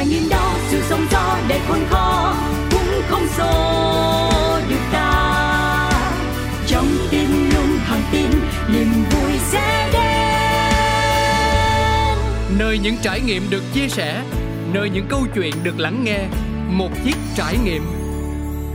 trải nghiệm đó sự sống gió để khôn khó cũng không xô được ta. Trong tim luôn thẳng tin niềm vui sẽ đến. Nơi những trải nghiệm được chia sẻ nơi những câu chuyện được lắng nghe một chiếc trải nghiệm.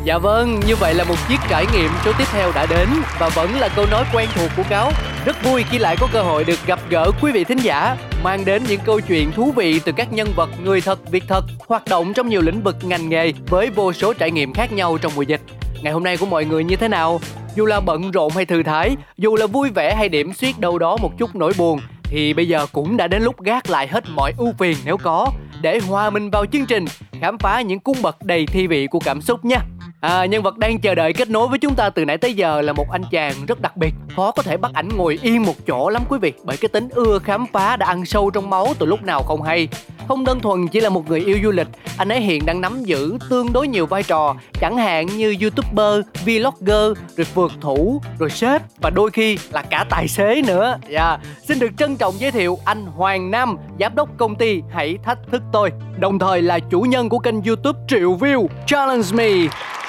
Dạ vâng, như vậy là một chiếc trải nghiệm. Số tiếp theo đã đến và vẫn là câu nói quen thuộc của cáo. Rất vui khi lại có cơ hội được gặp gỡ quý vị thính giả, mang đến những câu chuyện thú vị từ các nhân vật người thật, việc thật, hoạt động trong nhiều lĩnh vực ngành nghề với vô số trải nghiệm khác nhau trong mùa dịch. Ngày hôm nay của mọi người như thế nào? Dù là bận rộn hay thư thái, dù là vui vẻ hay điểm xuyết đâu đó một chút nỗi buồn, thì bây giờ cũng đã đến lúc gác lại hết mọi ưu phiền nếu có để hòa mình vào chương trình khám phá những cung bậc đầy thi vị của cảm xúc nha À, nhân vật đang chờ đợi kết nối với chúng ta từ nãy tới giờ là một anh chàng rất đặc biệt. Khó có thể bắt ảnh ngồi yên một chỗ lắm quý vị Bởi cái tính ưa khám phá đã ăn sâu trong máu từ lúc nào không hay. Không đơn thuần chỉ là một người yêu du lịch Anh ấy hiện đang nắm giữ tương đối nhiều vai trò Chẳng hạn như youtuber, vlogger, rồi phượt thủ, rồi sếp Và đôi khi là cả tài xế nữa. Yeah. Xin được trân trọng giới thiệu anh Hoàng Nam Giám đốc công ty Hãy Thách Thức Tôi Đồng thời là chủ nhân của kênh youtube triệu view. Challenge Me.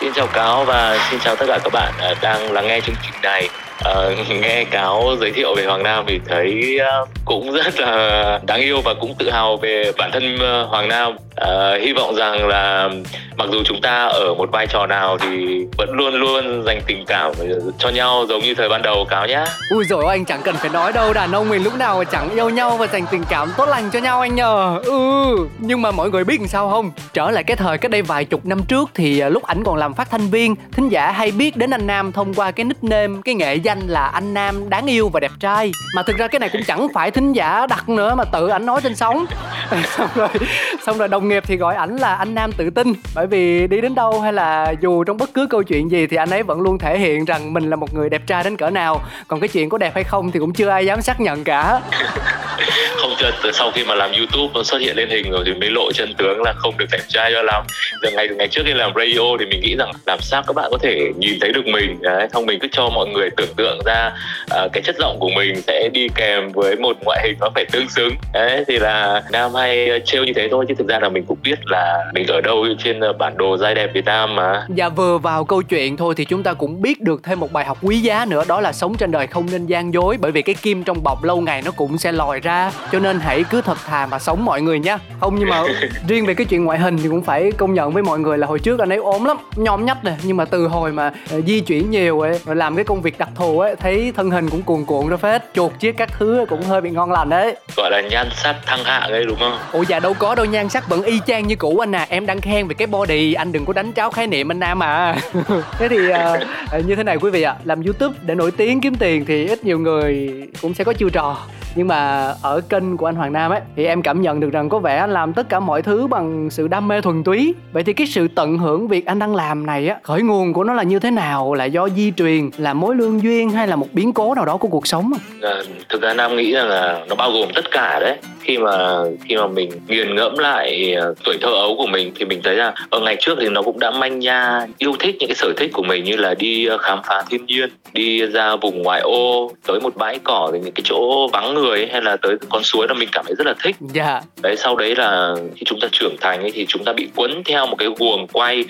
Xin chào Cáo và xin chào tất cả các bạn à, đang lắng nghe chương trình này. Uh, nghe cáo giới thiệu về Hoàng Nam thì thấy uh, cũng rất là đáng yêu và cũng tự hào về bản thân uh, Hoàng Nam. Uh, hy vọng rằng là mặc dù chúng ta ở một vai trò nào thì vẫn luôn luôn dành tình cảm cho nhau giống như thời ban đầu cáo nhá. Ui rồi anh chẳng cần phải nói đâu đàn ông mình lúc nào chẳng yêu nhau và dành tình cảm tốt lành cho nhau anh nhờ. Ừ nhưng mà mọi người biết làm sao không? Trở lại cái thời cách đây vài chục năm trước thì lúc ảnh còn làm phát thanh viên, thính giả hay biết đến anh Nam thông qua cái nickname, cái nghệ danh là anh Nam đáng yêu và đẹp trai. Mà thực ra cái này cũng chẳng phải thính giả đặt nữa, mà tự ảnh nói trên sóng. Xong rồi xong rồi đồng nghiệp thì gọi ảnh là anh Nam tự tin. Bởi vì đi đến đâu hay là dù trong bất cứ câu chuyện gì thì anh ấy vẫn luôn thể hiện rằng mình là một người đẹp trai đến cỡ nào. Còn cái chuyện có đẹp hay không thì cũng chưa ai dám xác nhận cả. Không chân từ sau khi mà làm youtube nó xuất hiện lên hình rồi thì mới lộ chân tướng là không được đẹp trai cho lắm. Giờ ngày ngày trước khi làm radio thì mình nghĩ rằng làm sao các bạn có thể nhìn thấy được mình. Đấy, xong mình cứ cho mọi người tưởng tượng ra uh, cái chất giọng của mình sẽ đi kèm với một ngoại hình nó phải tương xứng. Đấy thì là nam hay trêu như thế thôi chứ thực ra là mình cũng biết là mình ở đâu trên bản đồ giai đẹp Việt Nam mà. Dạ vừa vào câu chuyện thôi thì chúng ta cũng biết được thêm một bài học quý giá nữa đó là sống trên đời không nên gian dối bởi vì cái kim trong bọc lâu ngày nó cũng sẽ lòi ra cho nên hãy cứ thật thà mà sống mọi người nhé không nhưng mà riêng về cái chuyện ngoại hình thì cũng phải công nhận với mọi người là hồi trước anh ấy ốm lắm nhom nhách này nhưng mà từ hồi mà uh, di chuyển nhiều ấy làm cái công việc đặc thù ấy thấy thân hình cũng cuồn cuộn ra phết. Chuột chiếc các thứ cũng hơi bị ngon lành đấy. Gọi là nhan sắc thăng hạng ấy đúng không? Ủa dạ đâu có đâu nhan sắc vẫn y chang như cũ anh à. Em đang khen về cái body anh đừng có đánh tráo khái niệm anh nam à. Thế thì uh, như thế này quý vị ạ. À, làm youtube để nổi tiếng kiếm tiền thì ít nhiều người cũng sẽ có chiêu trò nhưng mà ở kênh của anh Hoàng Nam ấy thì em cảm nhận được rằng có vẻ anh làm tất cả mọi thứ bằng sự đam mê thuần túy. Vậy thì cái sự tận hưởng việc anh đang làm này á khởi nguồn của nó là như thế nào? Là do di truyền là mối lương duyên hay là một biến cố nào đó của cuộc sống à, thực ra Nam nghĩ rằng là nó bao gồm tất cả đấy. Khi mà khi mà mình nghiền ngẫm lại à, tuổi thơ ấu của mình thì mình thấy là ở ngày trước thì nó cũng đã manh nha yêu thích những cái sở thích của mình như là đi à, khám phá thiên nhiên đi ra vùng ngoại ô tới một bãi cỏ thì những cái chỗ vắng người hay là tới con suối là mình cảm thấy rất là thích. Dạ. Yeah. đấy sau đấy là khi chúng ta trưởng thành ấy, thì chúng ta bị quấn theo một cái guồng quay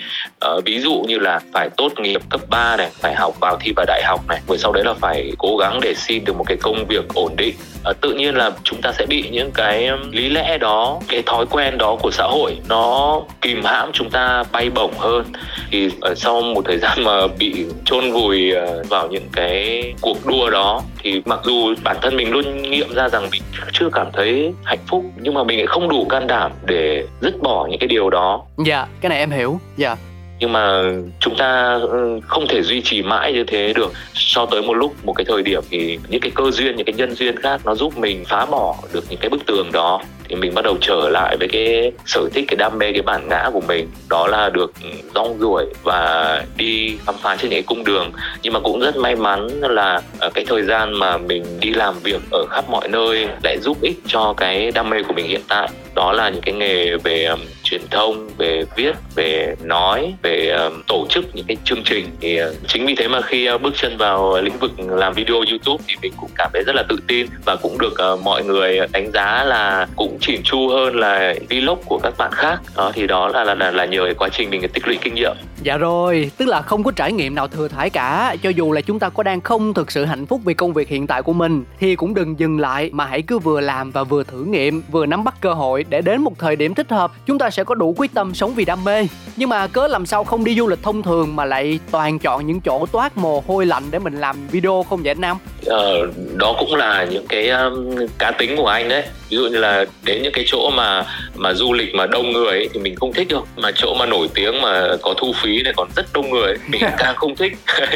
uh, ví dụ như là phải tốt nghiệp cấp 3 này phải học vào thi vào đại học này rồi sau đấy là phải cố gắng để xin được một cái công việc ổn định. Uh, tự nhiên là chúng ta sẽ bị những cái lý lẽ đó cái thói quen đó của xã hội nó kìm hãm chúng ta bay bổng hơn. Thì ở sau một thời gian mà bị chôn vùi vào những cái cuộc đua đó thì mặc dù bản thân mình luôn nghiệm ra rằng mình chưa cảm thấy hạnh phúc, nhưng mà mình lại không đủ can đảm để dứt bỏ những cái điều đó. Dạ cái này em hiểu. Dạ nhưng mà chúng ta ừ, không thể duy trì mãi như thế được. Cho tới một lúc, một cái thời điểm thì những cái cơ duyên, những cái nhân duyên khác nó giúp mình phá bỏ được những cái bức tường đó. Thì mình bắt đầu trở lại với cái sở thích, cái đam mê, cái bản ngã của mình. Đó là được rong ruổi và đi khám phá trên những cái cung đường. Nhưng mà cũng rất may mắn là ờ, cái thời gian mà mình đi làm việc ở khắp mọi nơi lại giúp ích cho cái đam mê của mình hiện tại. Đó là những cái nghề về truyền thông về viết về nói về um, tổ chức những cái chương trình thì uh, chính vì thế mà khi uh, bước chân vào lĩnh vực làm video youtube thì mình cũng cảm thấy rất là tự tin và cũng được uh, mọi người đánh giá là cũng chỉn chu hơn là vlog của các bạn khác. Đó thì đó là là là, là nhờ quá trình mình tích lũy kinh nghiệm. Dạ rồi tức là không có trải nghiệm nào thừa thải cả cho dù là chúng ta có đang không thực sự hạnh phúc vì công việc hiện tại của mình thì cũng đừng dừng lại mà hãy cứ vừa làm và vừa thử nghiệm vừa nắm bắt cơ hội để đến một thời điểm thích hợp chúng ta sẽ có đủ quyết tâm sống vì đam mê. Nhưng mà cớ làm sao không đi du lịch thông thường mà lại toàn chọn những chỗ toát mồ hôi lạnh để mình làm video không vậy anh nam? Ờ, đó cũng là những cái um, cá tính của anh đấy. Ví dụ như là đến những cái chỗ mà mà du lịch mà đông người ấy, thì mình không thích đâu. Mà chỗ mà nổi tiếng mà có thu phí này còn rất đông người ấy, mình càng không thích.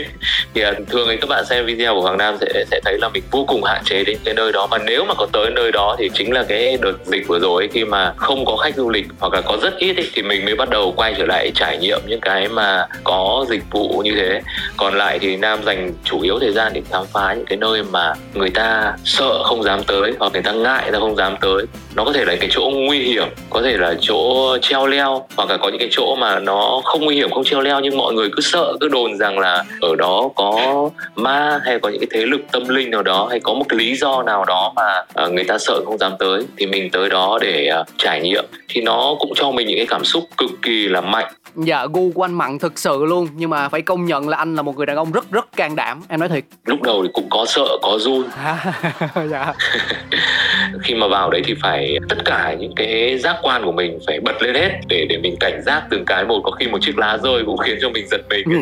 Thì uh, thường thì các bạn xem video của Hoàng Nam sẽ sẽ thấy là mình vô cùng hạn chế đến cái nơi đó. Mà nếu mà có tới nơi đó thì chính là cái đợt dịch vừa rồi ấy, khi mà không có khách du lịch hoặc là có có rất ít ấy, thì mình mới bắt đầu quay trở lại trải nghiệm những cái mà có dịch vụ như thế. Còn lại thì Nam dành chủ yếu thời gian để khám phá những cái nơi mà người ta sợ không dám tới hoặc người ta ngại ta không dám tới. Nó có thể là cái chỗ nguy hiểm có thể là chỗ treo leo hoặc là có những cái chỗ mà nó không nguy hiểm không treo leo nhưng mọi người cứ sợ cứ đồn rằng là ở đó có ma hay có những cái thế lực tâm linh nào đó hay có một cái lý do nào đó mà à, người ta sợ không dám tới. Thì mình tới đó để à, trải nghiệm. Thì nó cũng cho mình những cái cảm xúc cực kỳ là mạnh. Dạ gu của anh mặn thực sự luôn Nhưng mà phải công nhận là anh là một người đàn ông rất rất can đảm Em nói thiệt. Lúc đầu thì cũng có sợ có run. Dạ. Khi mà vào đấy thì phải Tất cả những cái giác quan của mình Phải bật lên hết để để mình cảnh giác từng cái một. Có khi một chiếc lá rơi cũng khiến cho mình giật mình.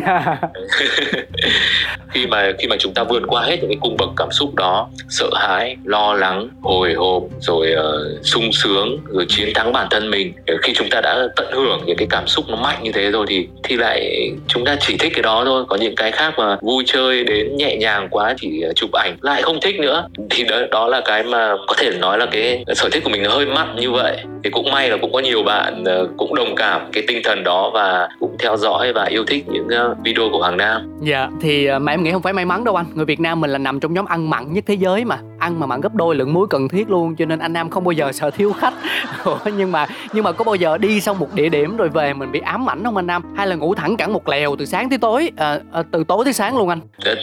Khi mà khi mà chúng ta vượt qua hết những cái cung bậc cảm xúc đó Sợ hãi, lo lắng, hồi hộp Rồi uh, sung sướng Rồi chiến thắng bản thân mình Khi chúng ta đã tận hưởng những cái cảm xúc nó mạnh như thế rồi thì thì lại chúng ta chỉ thích cái đó thôi. Có những cái khác mà vui chơi đến nhẹ nhàng quá chỉ chụp ảnh lại không thích nữa. Thì đó, đó là cái mà có thể nói nói là cái sở thích của mình nó hơi mặn như vậy thì cũng may là cũng có nhiều bạn ờ, cũng đồng cảm cái tinh thần đó và cũng theo dõi và yêu thích những ờ, video của Hoàng Nam. Dạ thì ờ, mà em nghĩ không phải may mắn đâu anh. Người Việt Nam mình là nằm trong nhóm ăn mặn nhất thế giới mà ăn mà mặn gấp đôi lượng muối cần thiết luôn cho nên anh Nam không bao giờ sợ thiếu khách. nhưng mà nhưng mà có bao giờ đi xong một địa điểm rồi về mình bị ám ảnh không anh Nam? Hay là ngủ thẳng cẳng một lèo từ sáng tới tối, à, à, từ tối tới sáng luôn anh?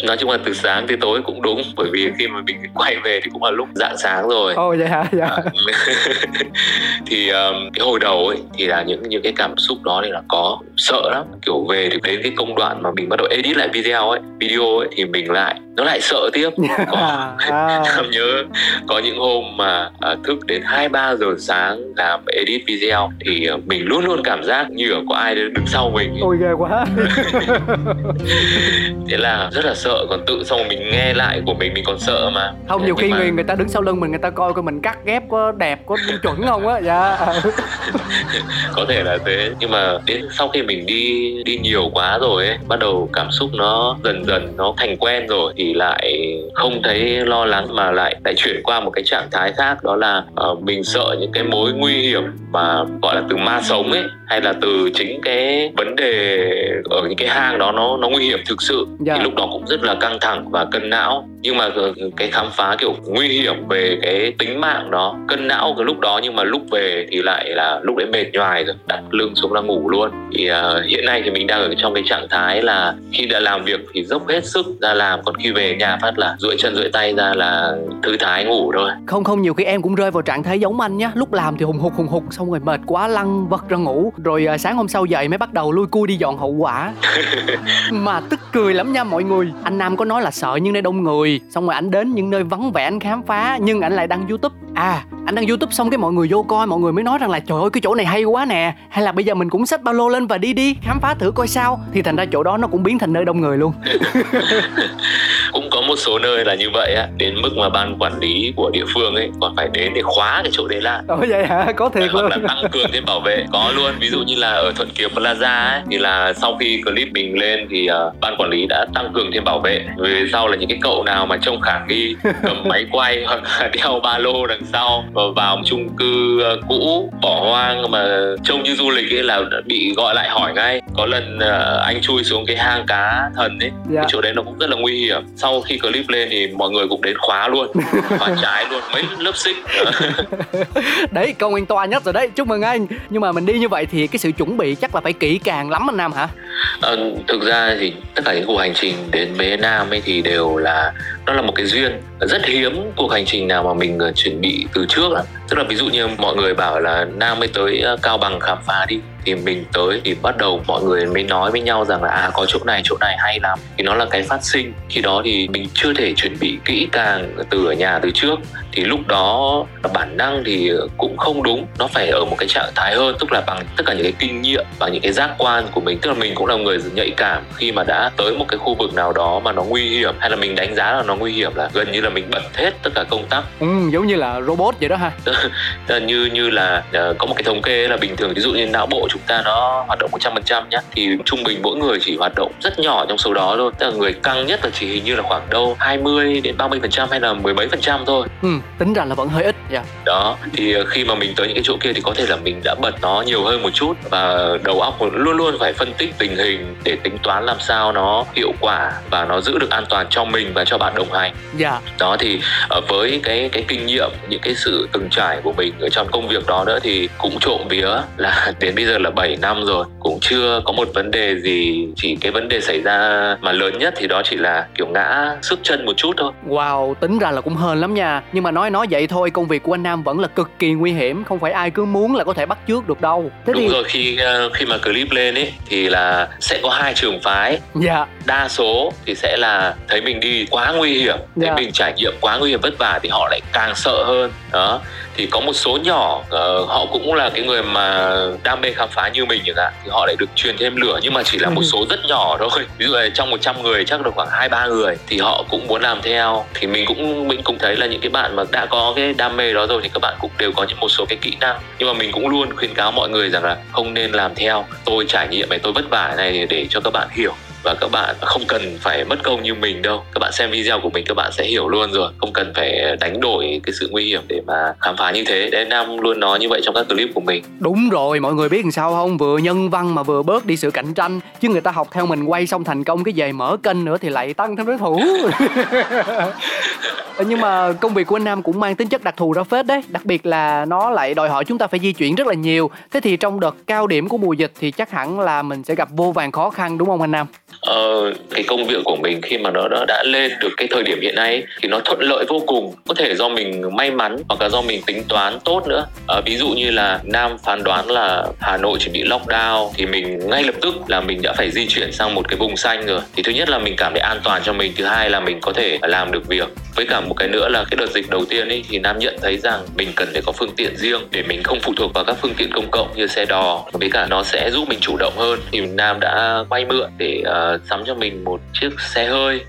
Nói chung là từ sáng tới tối cũng đúng bởi vì khi mà mình quay về thì cũng là lúc rạng sáng rồi. Ồ oh, vậy hả? Dạ. À, thì um, cái hồi đầu ấy thì là những những cái cảm xúc đó thì là có sợ lắm kiểu về thì đến cái công đoạn mà mình bắt đầu edit lại video ấy video ấy thì mình lại nó lại sợ tiếp có à. Nhớ có những hôm mà à, thức đến hai ba giờ sáng làm edit video thì à, mình luôn luôn cảm giác như có ai đứng sau mình ôi ghê quá. Thế là rất là sợ còn tự xong mình nghe lại của mình mình còn sợ mà. Không nhiều khi mà... người người ta đứng sau lưng mình người ta coi coi mình cắt ghép có đẹp có chuẩn không á dạ. Có thể là thế nhưng mà đến sau khi mình đi đi nhiều quá rồi ấy bắt đầu cảm xúc nó dần dần nó thành quen rồi thì lại không thấy lo lắng mà lại lại chuyển qua một cái trạng thái khác đó là uh, mình sợ những cái mối nguy hiểm mà gọi là từ ma sống ấy hay là từ chính cái vấn đề ở những cái hang đó nó nó nguy hiểm thực sự dạ. thì lúc đó cũng rất là căng thẳng và cân não. Nhưng mà cái khám phá kiểu nguy hiểm về cái tính mạng đó cân não cái lúc đó nhưng mà lúc về thì lại là lúc đấy mệt nhoài rồi đặt lưng xuống là ngủ luôn. Thì uh, hiện nay thì mình đang ở trong cái trạng thái là khi đã làm việc thì dốc hết sức ra làm còn khi về nhà phát là duỗi chân duỗi tay ra là thư thái ngủ thôi. Không không nhiều khi em cũng rơi vào trạng thái giống anh nhá lúc làm thì hùng hục hùng hục xong rồi mệt quá lăn vật ra ngủ rồi uh, sáng hôm sau dậy mới bắt đầu lui cui đi dọn hậu quả. Mà tức cười lắm nha mọi người. Anh nam có nói là sợ nhưng nơi đông người. Xong rồi anh đến những nơi vắng vẻ anh khám phá nhưng anh lại đăng youtube. À anh đăng youtube xong cái mọi người vô coi mọi người mới nói rằng là trời ơi cái chỗ này hay quá nè. Hay là bây giờ mình cũng xách ba lô lên và đi đi khám phá thử coi sao. Thì thành ra chỗ đó nó cũng biến thành nơi đông người luôn. Cũng có một số nơi là như vậy á đến mức mà ban quản lý của địa phương ấy còn phải đến để khóa cái chỗ đấy lại. Ồ vậy hả? Có thiệt hoặc là tăng cường thêm bảo vệ. Có luôn ví dụ như là ở thuận kiều plaza ấy thì là sau khi clip mình lên thì uh, ban quản lý đã tăng cường thêm bảo vệ. Về sau là những cái cậu nào mà trông khả nghi cầm máy quay hoặc là đeo ba lô đằng sau và vào chung cư uh, cũ bỏ hoang mà trông như du lịch ấy là bị gọi lại hỏi ngay. Có lần uh, anh chui xuống cái hang cá thần ấy. Dạ. cái chỗ đấy nó cũng rất là nguy hiểm. Sau khi clip lên thì mọi người cũng đến khóa luôn khóa trái luôn mấy lớp xích. Đấy câu an toàn nhất rồi đấy chúc mừng anh. Nhưng mà mình đi như vậy thì cái sự chuẩn bị chắc là phải kỹ càng lắm anh nam hả? À, thực ra thì tất cả những cuộc hành trình đến với nam ấy thì đều là nó là một cái duyên rất hiếm cuộc hành trình nào mà mình uh, chuẩn bị từ trước tức là ví dụ như mọi người bảo là nam mới tới uh, cao bằng khám phá đi thì mình tới thì bắt đầu mọi người mới nói với nhau rằng là à có chỗ này chỗ này hay lắm. Thì nó là cái phát sinh. Khi đó thì mình chưa thể chuẩn bị kỹ càng từ ở nhà, từ trước thì lúc đó bản năng thì cũng không đúng. Nó phải ở một cái trạng thái hơn tức là bằng tất cả những cái kinh nghiệm và những cái giác quan của mình. Tức là mình cũng là người nhạy cảm khi mà đã tới một cái khu vực nào đó mà nó nguy hiểm hay là mình đánh giá là nó nguy hiểm là gần như là mình bật hết tất cả công tắc. Ừ, giống như là robot vậy đó ha. Như như là uh, có một cái thống kê là bình thường ví dụ như não bộ chúng ta nó hoạt động 100% nhá thì trung bình mỗi người chỉ hoạt động rất nhỏ trong số đó thôi. Tức là người căng nhất là chỉ hình như là khoảng đâu 20 đến 30 phần trăm hay là mười mấy phần trăm thôi. Ừ, tính ra là vẫn hơi ít yeah. Dạ. đó thì ờ, khi mà mình tới những cái chỗ kia thì có thể là mình đã bật nó nhiều hơn một chút và đầu óc luôn luôn phải phân tích tình hình để tính toán làm sao nó hiệu quả và nó giữ được an toàn cho mình và cho bạn đồng hành dạ yeah. đó thì ờ, với cái cái kinh nghiệm những cái sự từng trải của mình ở trong công việc đó nữa thì cũng trộm vía là đến bây giờ là 7 năm rồi cũng chưa có một vấn đề gì chỉ cái vấn đề xảy ra mà lớn nhất thì đó chỉ là kiểu ngã sức chân một chút thôi wow tính ra là cũng hên lắm nha nhưng mà nói nói vậy thôi công việc của anh Nam vẫn là cực kỳ nguy hiểm không phải ai cứ muốn là có thể bắt trước được đâu. Thế đúng thì... rồi khi ờ, khi mà clip lên ấy thì là sẽ có hai trường phái. Dạ. Đa số thì sẽ là thấy mình đi quá nguy hiểm thấy dạ. mình trải nghiệm quá nguy hiểm vất vả thì họ lại càng sợ hơn. Đó. Thì có một số nhỏ uh, họ cũng là cái người mà đam mê khám phá như mình chẳng hạn thì họ lại được truyền thêm lửa nhưng mà chỉ là một số rất nhỏ thôi. Ví dụ là trong 100 người chắc được khoảng hai ba người thì họ cũng muốn làm theo. Thì mình cũng mình cũng thấy là những cái bạn mà đã có cái đam mê đó rồi thì các bạn cũng đều có những một số cái kỹ năng. Nhưng mà mình cũng luôn khuyến cáo mọi người rằng là không nên làm theo. Tôi trải nghiệm này tôi vất vả này để cho các bạn hiểu. Và các bạn không cần phải mất công như mình đâu. Các bạn xem video của mình các bạn sẽ hiểu luôn rồi. Không cần phải đánh đổi cái sự nguy hiểm để mà khám phá như thế. Để nam luôn nói như vậy trong các clip của mình. Đúng rồi mọi người biết làm sao không? Vừa nhân văn mà vừa bớt đi sự cạnh tranh. Chứ người ta học theo mình quay xong thành công cái về mở kênh nữa thì lại tăng thêm đối thủ nhưng mà công việc của anh Nam cũng mang tính chất đặc thù ra phết đấy. Đặc biệt là nó lại đòi hỏi chúng ta phải di chuyển rất là nhiều. Thế thì trong đợt cao điểm của mùa dịch thì chắc hẳn là mình sẽ gặp vô vàng khó khăn đúng không anh Nam? Ờ, cái công việc của mình khi mà nó, đã, đã lên được cái thời điểm hiện nay thì nó thuận lợi vô cùng. Có thể do mình may mắn hoặc là do mình tính toán tốt nữa. Ờ, ví dụ như là nam phán đoán là hà nội chuẩn bị lockdown thì mình ngay lập tức là mình đã phải di chuyển sang một cái vùng xanh rồi. Thì thứ nhất là mình cảm thấy an toàn cho mình thứ hai là mình có thể làm được việc với cả một cái nữa là cái đợt dịch đầu tiên ấy thì nam nhận thấy rằng mình cần phải có phương tiện riêng để mình không phụ thuộc vào các phương tiện công cộng như xe đò. Với cả nó sẽ giúp mình chủ động hơn. Thì nam đã vay mượn để uh, sắm cho mình một chiếc xe hơi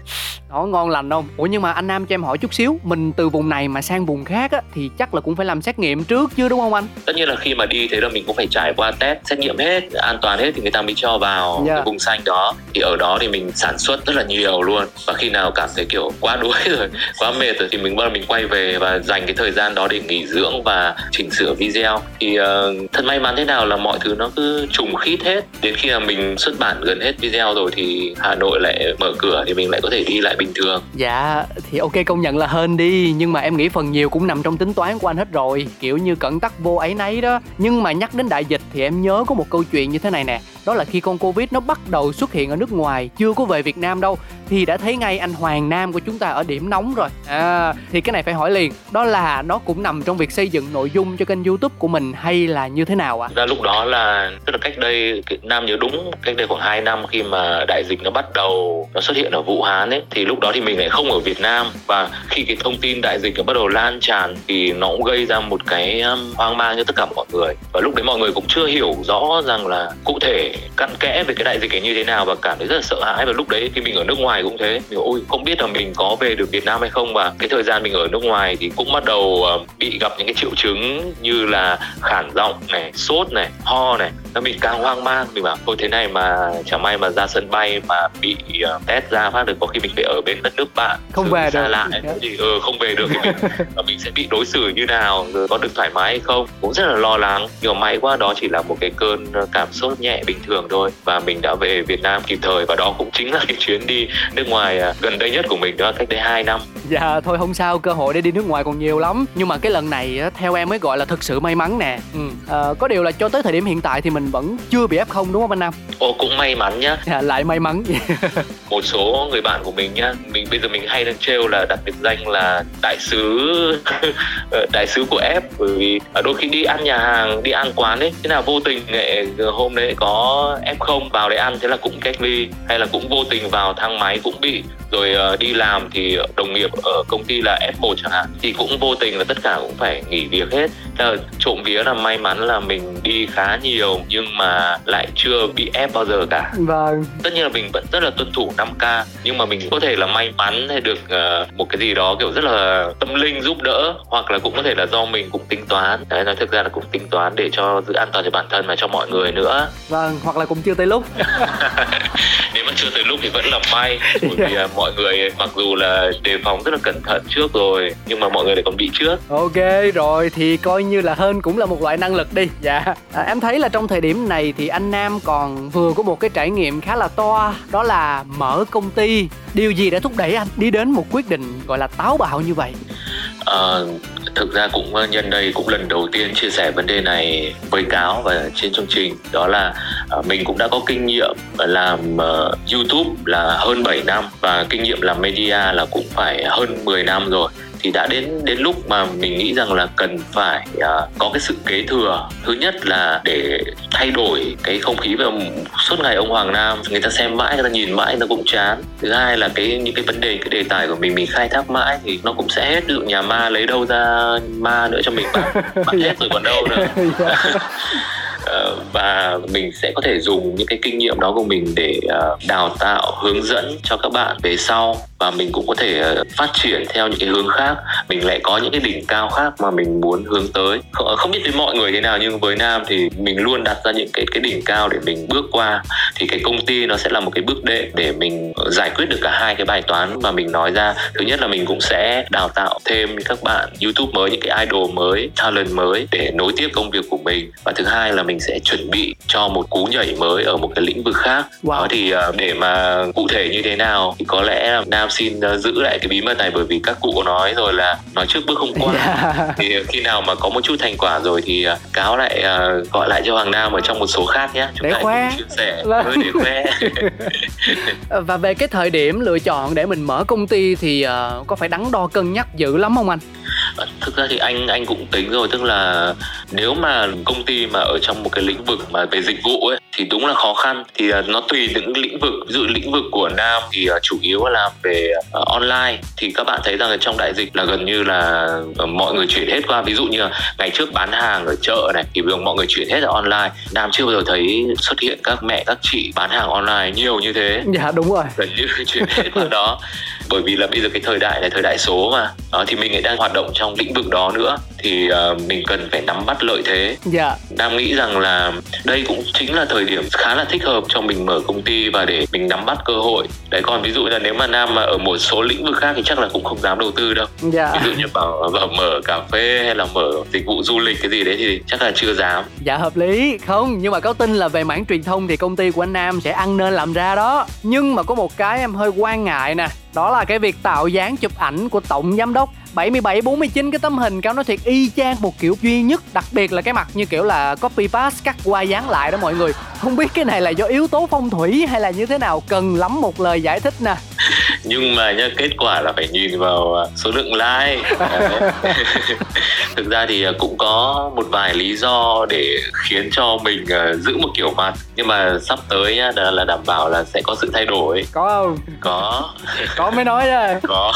đó ngon lành không? Ủa nhưng mà anh nam cho em hỏi chút xíu mình từ vùng này mà sang vùng khác á thì chắc là cũng phải làm xét nghiệm trước chứ đúng không anh? Tất nhiên là khi mà đi thế là mình cũng phải trải qua test xét nghiệm hết an toàn hết thì người ta mới cho vào yeah. Dạ. cái vùng xanh đó. Thì ở đó thì mình sản xuất rất là nhiều luôn. Và khi nào cảm thấy kiểu quá đuối rồi quá mệt rồi thì mình bắt đầu mình quay về và dành cái thời gian đó để nghỉ dưỡng và chỉnh sửa video. Thì uh, thật may mắn thế nào là mọi thứ nó cứ trùng khít hết. Đến khi mà mình xuất bản gần hết video rồi thì hà nội lại mở cửa thì mình lại có thể đi lại bình thường. Dạ thì ok công nhận là hên đi nhưng mà em nghĩ phần nhiều cũng nằm trong tính toán của anh hết rồi. Kiểu như cẩn tắc vô ấy nấy đó. Nhưng mà nhắc đến đại dịch thì em nhớ có một câu chuyện như thế này nè. Đó là khi con covid nó bắt đầu xuất hiện ở nước ngoài chưa có về việt nam đâu thì đã thấy ngay anh Hoàng Nam của chúng ta ở điểm nóng rồi. À, thì cái này phải hỏi liền. Đó là nó cũng nằm trong việc xây dựng nội dung cho kênh youtube của mình hay là như thế nào ạ? À? ra lúc đó là tức là cách đây Nam nhớ đúng cách đây khoảng 2 năm khi mà đại dịch nó bắt đầu nó xuất hiện ở Vũ Hán ấy thì lúc đó thì mình lại không ở Việt Nam. Và khi cái thông tin đại dịch nó bắt đầu lan tràn thì nó cũng gây ra một cái um, hoang mang cho tất cả mọi người. Và lúc đấy mọi người cũng chưa hiểu rõ rằng là cụ thể cặn kẽ về cái đại dịch ấy như thế nào và cảm thấy rất là sợ hãi. Và lúc đấy thì mình ở nước ngoài cũng thế. Mình ôi không biết là mình có về được Việt Nam hay không? Và cái thời gian mình ở nước ngoài thì cũng bắt đầu um, bị gặp những cái triệu chứng như là khản giọng này này sốt này ho này. Nó mình càng hoang mang mình bảo thôi thế này mà chẳng may mà ra sân bay mà bị uh, test ra phát được có khi mình phải ở bên đất nước bạn không về được. lại. Thì ừ, không về được thì mình mình sẽ bị đối xử như nào rồi có được thoải mái hay không. Cũng rất là lo lắng. Nhưng mà may quá đó chỉ là một cái cơn cảm sốt nhẹ bình thường thôi. Và mình đã về Việt Nam kịp thời. Và đó cũng chính là cái chuyến đi nước ngoài à, gần đây nhất của mình đó cách đây 2 năm. Dạ thôi không sao. Cơ hội để đi nước ngoài còn nhiều lắm. Nhưng mà cái lần này theo em mới gọi là thực sự may mắn nè. Ừ. à, có điều là cho tới thời điểm hiện tại thì mình vẫn chưa bị f không đúng không anh nam? Ồ cũng may mắn nhá. Dạ, lại may mắn. Một số người bạn của mình nhá mình bây giờ mình hay lên trêu là đặt biệt danh là đại sứ đại sứ của f bởi vì đôi khi đi ăn nhà hàng đi ăn quán ấy thế nào vô tình nghệ hôm đấy có f không vào đấy ăn thế là cũng cách ly hay là cũng vô tình vào thang máy cũng bị rồi uh, đi làm thì đồng nghiệp ở công ty là F1 chẳng hạn thì cũng vô tình là tất cả cũng phải nghỉ việc hết. Là trộm vía là may mắn là mình đi khá nhiều nhưng mà lại chưa bị ép bao giờ cả. Vâng. Tất nhiên là mình vẫn rất là tuân thủ 5k nhưng mà mình có thể là may mắn hay được uh, một cái gì đó kiểu rất là tâm linh giúp đỡ hoặc là cũng có thể là do mình cũng tính toán. Đấy nói thực ra là cũng tính toán để cho giữ an toàn cho bản thân và cho mọi người nữa. Vâng hoặc là cũng chưa tới lúc. Nếu mà chưa tới lúc thì vẫn là may bởi vì uh, mọi người mặc dù là đề phòng rất là cẩn thận trước rồi nhưng mà mọi người lại còn bị trước. Ok rồi thì coi như là hơn cũng là một loại năng lực đi. Dạ. À, em thấy là trong thời điểm này thì anh nam còn vừa có một cái trải nghiệm khá là to đó là mở công ty điều gì đã thúc đẩy anh đi đến một quyết định gọi là táo bạo như vậy? À, thực ra cũng ờ, nhân đây cũng lần đầu tiên chia sẻ vấn đề này với cáo và trên chương trình. Đó là uh, mình cũng đã có kinh nghiệm làm uh, YouTube là hơn 7 năm và kinh nghiệm làm media là cũng phải hơn 10 năm rồi thì đã đến đến lúc mà mình nghĩ rằng là cần phải uh, có cái sự kế thừa. Thứ nhất là để thay đổi cái không khí về suốt ngày ông Hoàng Nam người ta xem mãi người ta nhìn mãi nó cũng chán. Thứ hai là cái những cái vấn đề cái đề tài của mình mình khai thác mãi thì nó cũng sẽ hết. Ví dụ nhà ma lấy đâu ra ma nữa cho mình bán, bán hết rồi còn đâu nữa Ờ, và mình sẽ có thể dùng những cái kinh nghiệm đó của mình để uh, đào tạo hướng dẫn cho các bạn về sau. Và mình cũng có thể uh, phát triển theo những cái hướng khác mình lại có những cái đỉnh cao khác mà mình muốn hướng tới. Không, không biết với mọi người thế nào nhưng với nam thì mình luôn đặt ra những cái cái đỉnh cao để mình bước qua. Thì cái công ty nó sẽ là một cái bước đệm để mình giải quyết được cả hai cái bài toán mà mình nói ra. Thứ nhất là mình cũng sẽ đào tạo thêm các bạn youtube mới những cái idol mới talent mới để nối tiếp công việc của mình. Và thứ hai là mình sẽ chuẩn bị cho một cú nhảy mới ở một cái lĩnh vực khác. Wow. đó thì uh, để mà cụ thể như thế nào thì có lẽ nam xin uh, giữ lại cái bí mật này bởi vì các cụ nói rồi là nói trước bước không qua yeah. thì khi nào mà có một chút thành quả rồi thì uh, cáo lại uh, gọi lại cho hoàng nam ở trong một số khác nhé chúng để ta khoe. chia sẻ vâng. để khoe và về cái thời điểm lựa chọn để mình mở công ty thì uh, có phải đắn đo cân nhắc dữ lắm không anh thực ra thì anh anh cũng tính rồi tức là nếu mà công ty mà ở trong một cái lĩnh vực mà về dịch vụ ấy thì đúng là khó khăn. Thì uh, nó tùy những lĩnh vực ví dụ lĩnh vực của nam thì uh, chủ yếu là làm về uh, online. Thì các bạn thấy rằng là trong đại dịch là gần như là uh, mọi người chuyển hết qua. Ví dụ như là ngày trước bán hàng ở chợ này thì mọi người chuyển hết ra online. Nam chưa bao giờ thấy xuất hiện các mẹ các chị bán hàng online nhiều như thế. Dạ đúng rồi. Gần như chuyển hết vào đó. Bởi vì là bây giờ cái thời đại là thời đại số mà. Đó, thì mình lại đang hoạt động trong lĩnh vực đó nữa. Thì uh, mình cần phải nắm bắt lợi thế. Dạ. Nam nghĩ rằng là đây cũng chính là thời điểm khá là thích hợp cho mình mở công ty và để mình nắm bắt cơ hội. Đấy còn ví dụ là nếu mà nam mà ở một số lĩnh vực khác thì chắc là cũng không dám đầu tư đâu. Dạ. ví dụ như bảo, bảo mở cà phê hay là mở dịch vụ du lịch cái gì đấy thì chắc là chưa dám. Dạ hợp lý. Không nhưng mà có tin là về mảng truyền thông thì công ty của anh nam sẽ ăn nên làm ra đó. Nhưng mà có một cái em hơi quan ngại nè đó là cái việc tạo dáng chụp ảnh của tổng giám đốc 77 49 cái tấm hình cáo nói thiệt y chang một kiểu duy nhất, đặc biệt là cái mặt như kiểu là copy paste, cắt qua dán lại đó mọi người. Không biết cái này là do yếu tố phong thủy hay là như thế nào, cần lắm một lời giải thích nè nhưng mà nhá kết quả là phải nhìn vào à, số lượng like. Thực ra thì à, cũng có một vài lý do để khiến cho mình à, giữ một kiểu mặt. Nhưng mà sắp tới nhá là, là đảm bảo là sẽ có sự thay đổi. Có không? Có. Có mới nói đó. Có.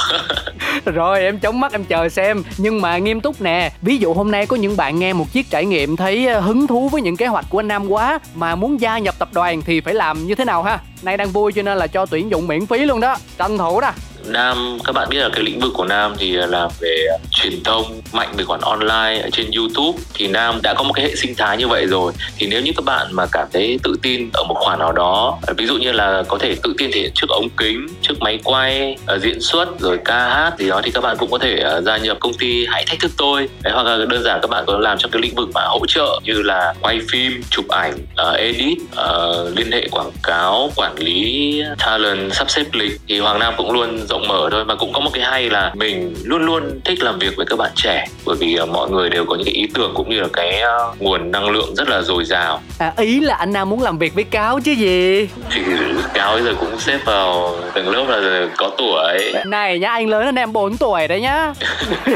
Rồi em chống mắt em chờ xem. Nhưng mà nghiêm túc nè ví dụ hôm nay có những bạn nghe một chiếc trải nghiệm thấy hứng thú với những kế hoạch của anh nam quá mà muốn gia nhập tập đoàn thì phải làm như thế nào ha? Nay đang vui cho nên là cho tuyển dụng miễn phí luôn đó. Tranh thủ nè. Nam. Các bạn biết là cái lĩnh vực của Nam thì là về à, truyền thông mạnh về khoản online ở trên YouTube thì Nam đã có một cái hệ sinh thái như vậy rồi. Thì nếu như các bạn mà cảm thấy tự tin ở một khoản nào đó ví dụ như là có thể tự tin thể hiện trước ống kính trước máy quay ờ, diễn xuất rồi ca hát gì đó thì các bạn cũng có thể ờ, gia nhập công ty hãy thách thức tôi. Đấy, hoặc là đơn giản các bạn có làm trong cái lĩnh vực mà hỗ trợ như là quay phim chụp ảnh ờ, edit liên hệ quảng cáo quản lý talent sắp xếp lịch. Thì Hoàng Nam cũng luôn rộng mở thôi mà cũng có một cái hay là mình luôn luôn thích làm việc với các bạn trẻ bởi vì uh, mọi người đều có những cái ý tưởng cũng như là cái uh, nguồn năng lượng rất là dồi dào. À, ý là anh Nam muốn làm việc với cáo chứ gì? Thì cáo bây giờ cũng xếp vào tầng lớp là có tuổi. Này nhá anh lớn hơn em 4 tuổi đấy nhá.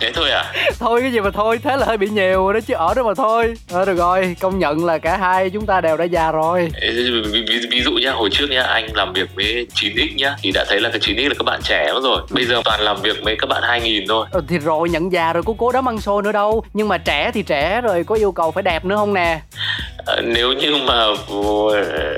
Thế thôi à? Thôi cái gì mà thôi thế là hơi bị nhiều đó chứ ở đó mà thôi. À, được rồi công nhận là cả hai chúng ta đều đã già rồi. Ví, ví, ví dụ nhá hồi trước nhá anh làm việc với 9x nhá thì đã thấy là cái 9x là các bạn trẻ lắm rồi. Bây giờ toàn làm việc với các bạn 2000 thôi. Ừ, thì rồi nhận già rồi có cố đấm ăn xôi nữa đâu. Nhưng mà trẻ thì trẻ rồi có yêu cầu phải đẹp nữa không nè? À, nếu như mà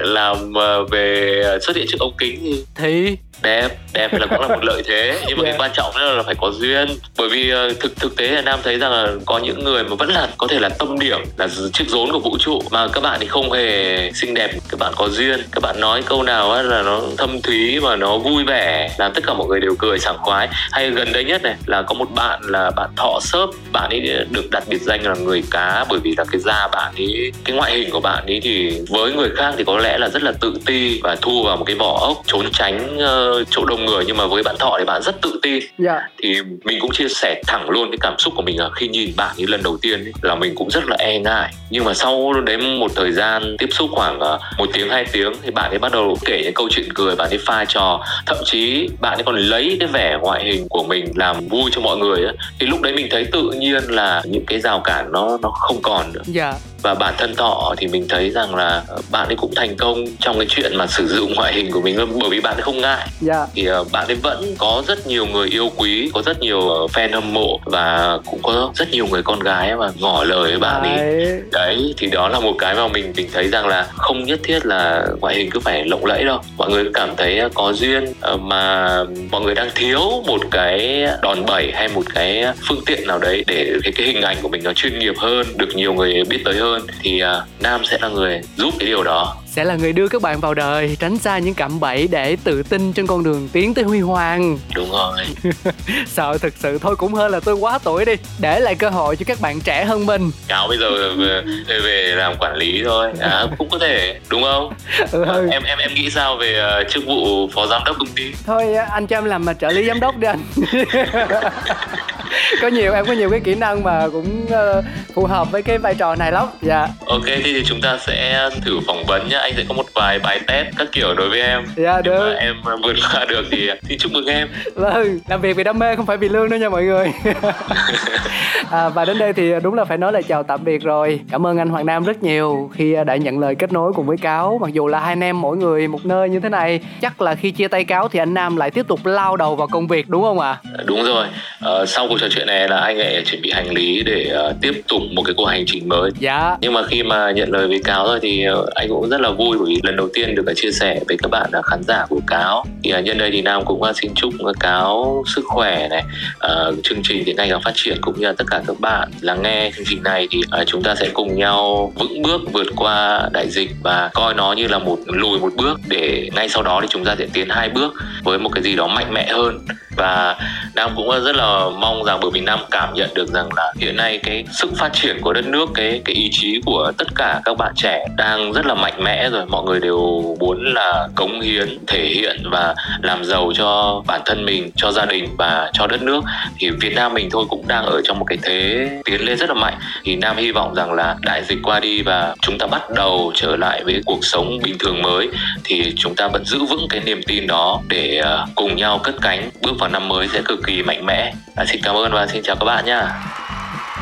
làm về xuất hiện trước ống kính thì đẹp đẹp là cũng là một lợi thế. Nhưng mà yeah. cái quan trọng nữa là phải có duyên. Bởi vì thực thực tế là nam thấy rằng là có những người mà vẫn là có thể là tâm điểm là chiếc rốn của vũ trụ mà các bạn thì không hề xinh đẹp. Các bạn có duyên các bạn nói câu nào là nó thâm thúy mà nó vui vẻ làm tất cả mọi người đều cười sảng khoái. Hay gần đây nhất này là có một bạn là bạn thọ sớp. Bạn ấy được đặt biệt danh là người cá bởi vì là cái da bạn ấy cái ngoại hình của bạn ấy thì với người khác thì có lẽ là rất là tự ti và thu vào một cái vỏ ốc trốn tránh uh, chỗ đông người nhưng mà với bạn thọ thì bạn rất tự tin yeah. Dạ. thì mình cũng chia sẻ thẳng luôn cái cảm xúc của mình là khi nhìn bạn ấy lần đầu tiên ấy, là mình cũng rất là e ngại nhưng mà sau đến một thời gian tiếp xúc khoảng uh, một tiếng hai tiếng thì bạn ấy bắt đầu kể những câu chuyện cười bạn ấy pha trò thậm chí bạn ấy còn lấy cái vẻ ngoại hình của mình làm vui cho mọi người ấy. thì lúc đấy mình thấy tự nhiên là những cái rào cản nó nó không còn nữa yeah dạ và bản thân thọ thì mình thấy rằng là bạn ấy cũng thành công trong cái chuyện mà sử dụng ngoại hình của mình bởi vì bạn ấy không ngại yeah. Dạ. thì uh, bạn ấy vẫn có rất nhiều người yêu quý có rất nhiều uh, fan hâm mộ và cũng có rất nhiều người con gái mà ngỏ lời với bạn ấy đấy thì đó là một cái mà mình mình thấy rằng là không nhất thiết là ngoại hình cứ phải lộng lẫy đâu mọi người cảm thấy có duyên uh, mà mọi người đang thiếu một cái đòn bẩy hay một cái phương tiện nào đấy để cái cái hình ảnh của mình nó chuyên nghiệp hơn được nhiều người biết tới hơn hơn thì uh, nam sẽ là người giúp cái điều đó. Sẽ là người đưa các bạn vào đời tránh xa những cạm bẫy để tự tin trên con đường tiến tới huy hoàng. Đúng rồi. Sợ thực sự thôi cũng hơn là tôi quá tuổi đi. Để lại cơ hội cho các bạn trẻ hơn mình. Cáo bây giờ về, về làm quản lý thôi. À, cũng có thể đúng không? Ừ. em em em nghĩ sao về uh, chức vụ phó giám đốc công ty? Thôi anh cho em làm mà trợ lý giám đốc đi anh có nhiều em có nhiều cái kỹ năng mà cũng uh, phù hợp với cái vai trò này lắm. Dạ. Ok thì chúng ta sẽ thử phỏng vấn nhá. Anh sẽ có một vài bài test các kiểu đối với em. Dạ Nếu được. mà em vượt qua được thì thì chúc mừng em. Vâng làm việc vì đam mê không phải vì lương đâu nha mọi người. À, và đến đây thì đúng là phải nói lời chào tạm biệt rồi. Cảm ơn anh Hoàng Nam rất nhiều khi đã nhận lời kết nối cùng với cáo. Mặc dù là hai anh em mỗi người một nơi như thế này chắc là khi chia tay cáo thì anh Nam lại tiếp tục lao đầu vào công việc đúng không ạ? À? đúng rồi. À, sau cuộc trò chuyện này là anh ấy chuẩn bị hành lý để uh, tiếp tục một cái cuộc hành trình mới. Dạ. Nhưng mà khi mà nhận lời với cáo rồi thì uh, anh cũng rất là vui bởi vì lần đầu tiên được chia sẻ với các bạn là khán giả của cáo. Thì uh, nhân đây thì nam cũng uh, xin chúc cáo sức khỏe này uh, chương trình thì ngày càng phát triển cũng như là tất cả các bạn lắng nghe chương trình này. Thì uh, chúng ta sẽ cùng nhau vững bước vượt qua đại dịch và coi nó như là một lùi một bước để ngay sau đó thì chúng ta sẽ tiến hai bước với một cái gì đó mạnh mẽ hơn và nam cũng rất là mong rằng bởi vì nam cảm nhận được rằng là hiện nay cái sức phát triển của đất nước, cái cái ý chí của tất cả các bạn trẻ đang rất là mạnh mẽ rồi. Mọi người đều muốn là cống hiến, thể hiện và làm giàu cho bản thân mình, cho gia đình và cho đất nước. Thì Việt Nam mình thôi cũng đang ở trong một cái thế tiến lên rất là mạnh. Thì Nam hy vọng rằng là đại dịch qua đi và chúng ta bắt đầu trở lại với cuộc sống bình thường mới, thì chúng ta vẫn giữ vững cái niềm tin đó để ờ, cùng nhau cất cánh, bước vào năm mới sẽ cực kỳ mạnh mẽ. À, xin cảm ơn và xin chào các bạn nhé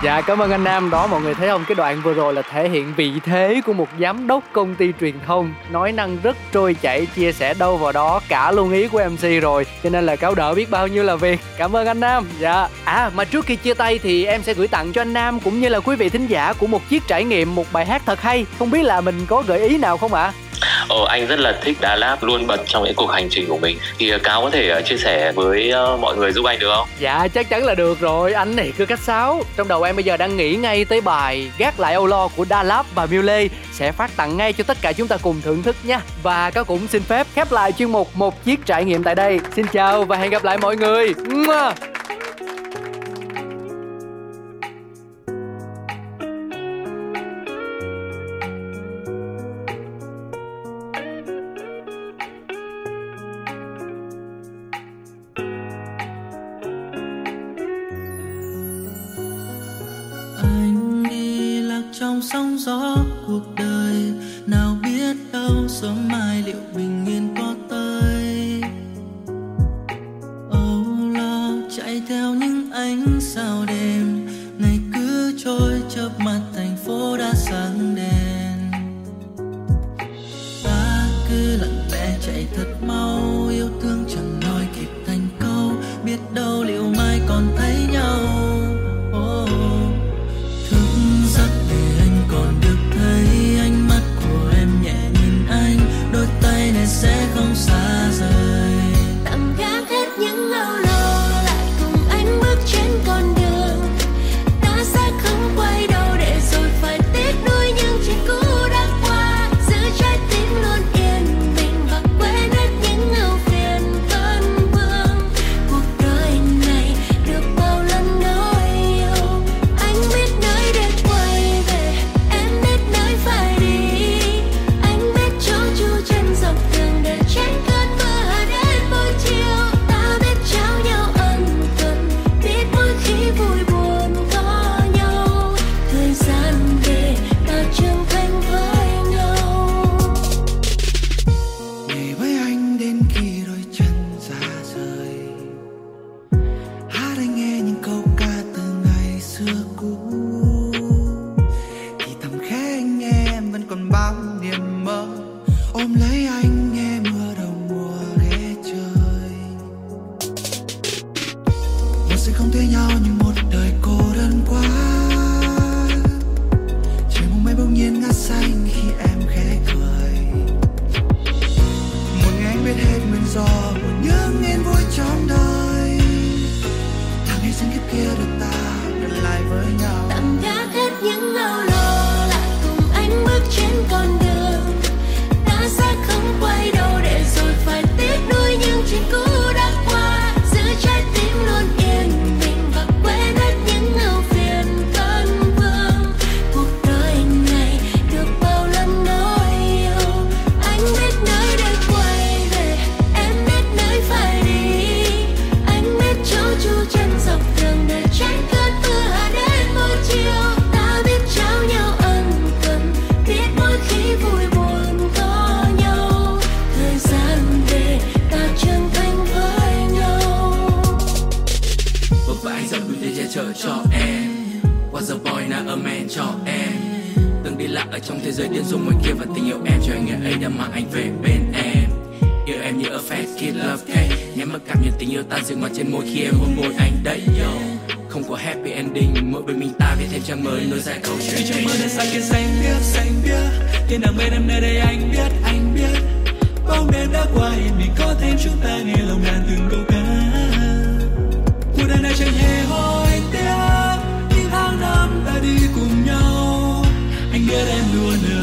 Dạ cảm ơn anh Nam. Đó mọi người thấy không? Cái đoạn vừa rồi là thể hiện vị thế của một giám đốc công ty truyền thông nói năng rất trôi chảy chia sẻ đâu vào đó cả luôn ý của MC rồi. Cho nên là cáo đỡ biết bao nhiêu là việc. Cảm ơn anh Nam. Dạ. À mà trước khi chia tay thì em sẽ gửi tặng cho anh Nam cũng như là quý vị thính giả của một chiếc trải nghiệm một bài hát thật hay. Không biết là mình có gợi ý nào không ạ? à? Ờ, anh rất là thích Đà Lạt luôn bật trong những cuộc hành trình của mình. Thì ờ, cao cáo có thể ờ, chia sẻ với ờ, mọi người giúp anh được không? Dạ chắc chắn là được rồi. Anh này cứ cách sáo trong đầu em bây giờ đang nghĩ ngay tới bài gác lại âu lo của Đà Lạt và Miu Lê sẽ phát tặng ngay cho tất cả chúng ta cùng thưởng thức nha. Và cáo cũng xin phép khép lại chuyên mục một chiếc trải nghiệm tại đây. Xin chào và hẹn gặp lại mọi người. chạy theo những ánh sao đêm. Ngày cứ trôi chớp mắt ở trong thế giới điên rồ ngoài kia và tình yêu em, cho anh ngày ấy đã mang anh về bên em. Yêu em như ở fast kid love cay nhắm mắt cảm nhận tình yêu ta dừng ngoài trên môi khi em hôn môi anh đấy, yo. Không có happy ending, mỗi bên mình ta viết thêm trang mới, nối dài câu chuyện. Trong mơ đã sang kia, xanh biếc xanh biếc. Thiên đàng bên em nơi đây, anh biết anh biết. Bao đêm đã qua yên bình có thêm chúng ta, nghe lòng đàn từng câu ca. Cuộc đời này chẳng hề hối tiếc những tháng năm ta đi cùng quieres lunes.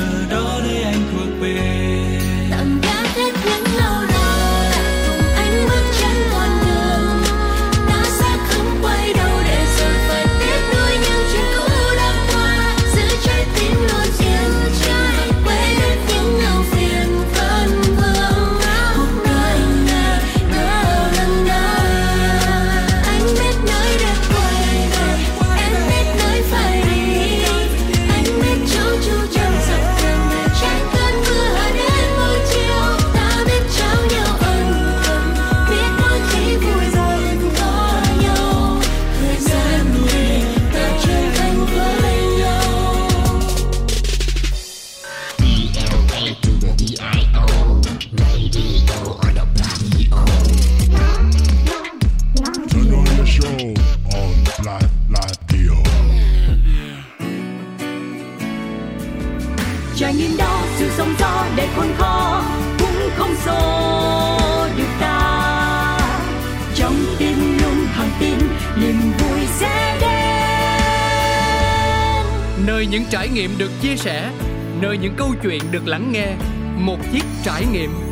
chia sẻ nơi những câu chuyện được lắng nghe một chiếc trải nghiệm.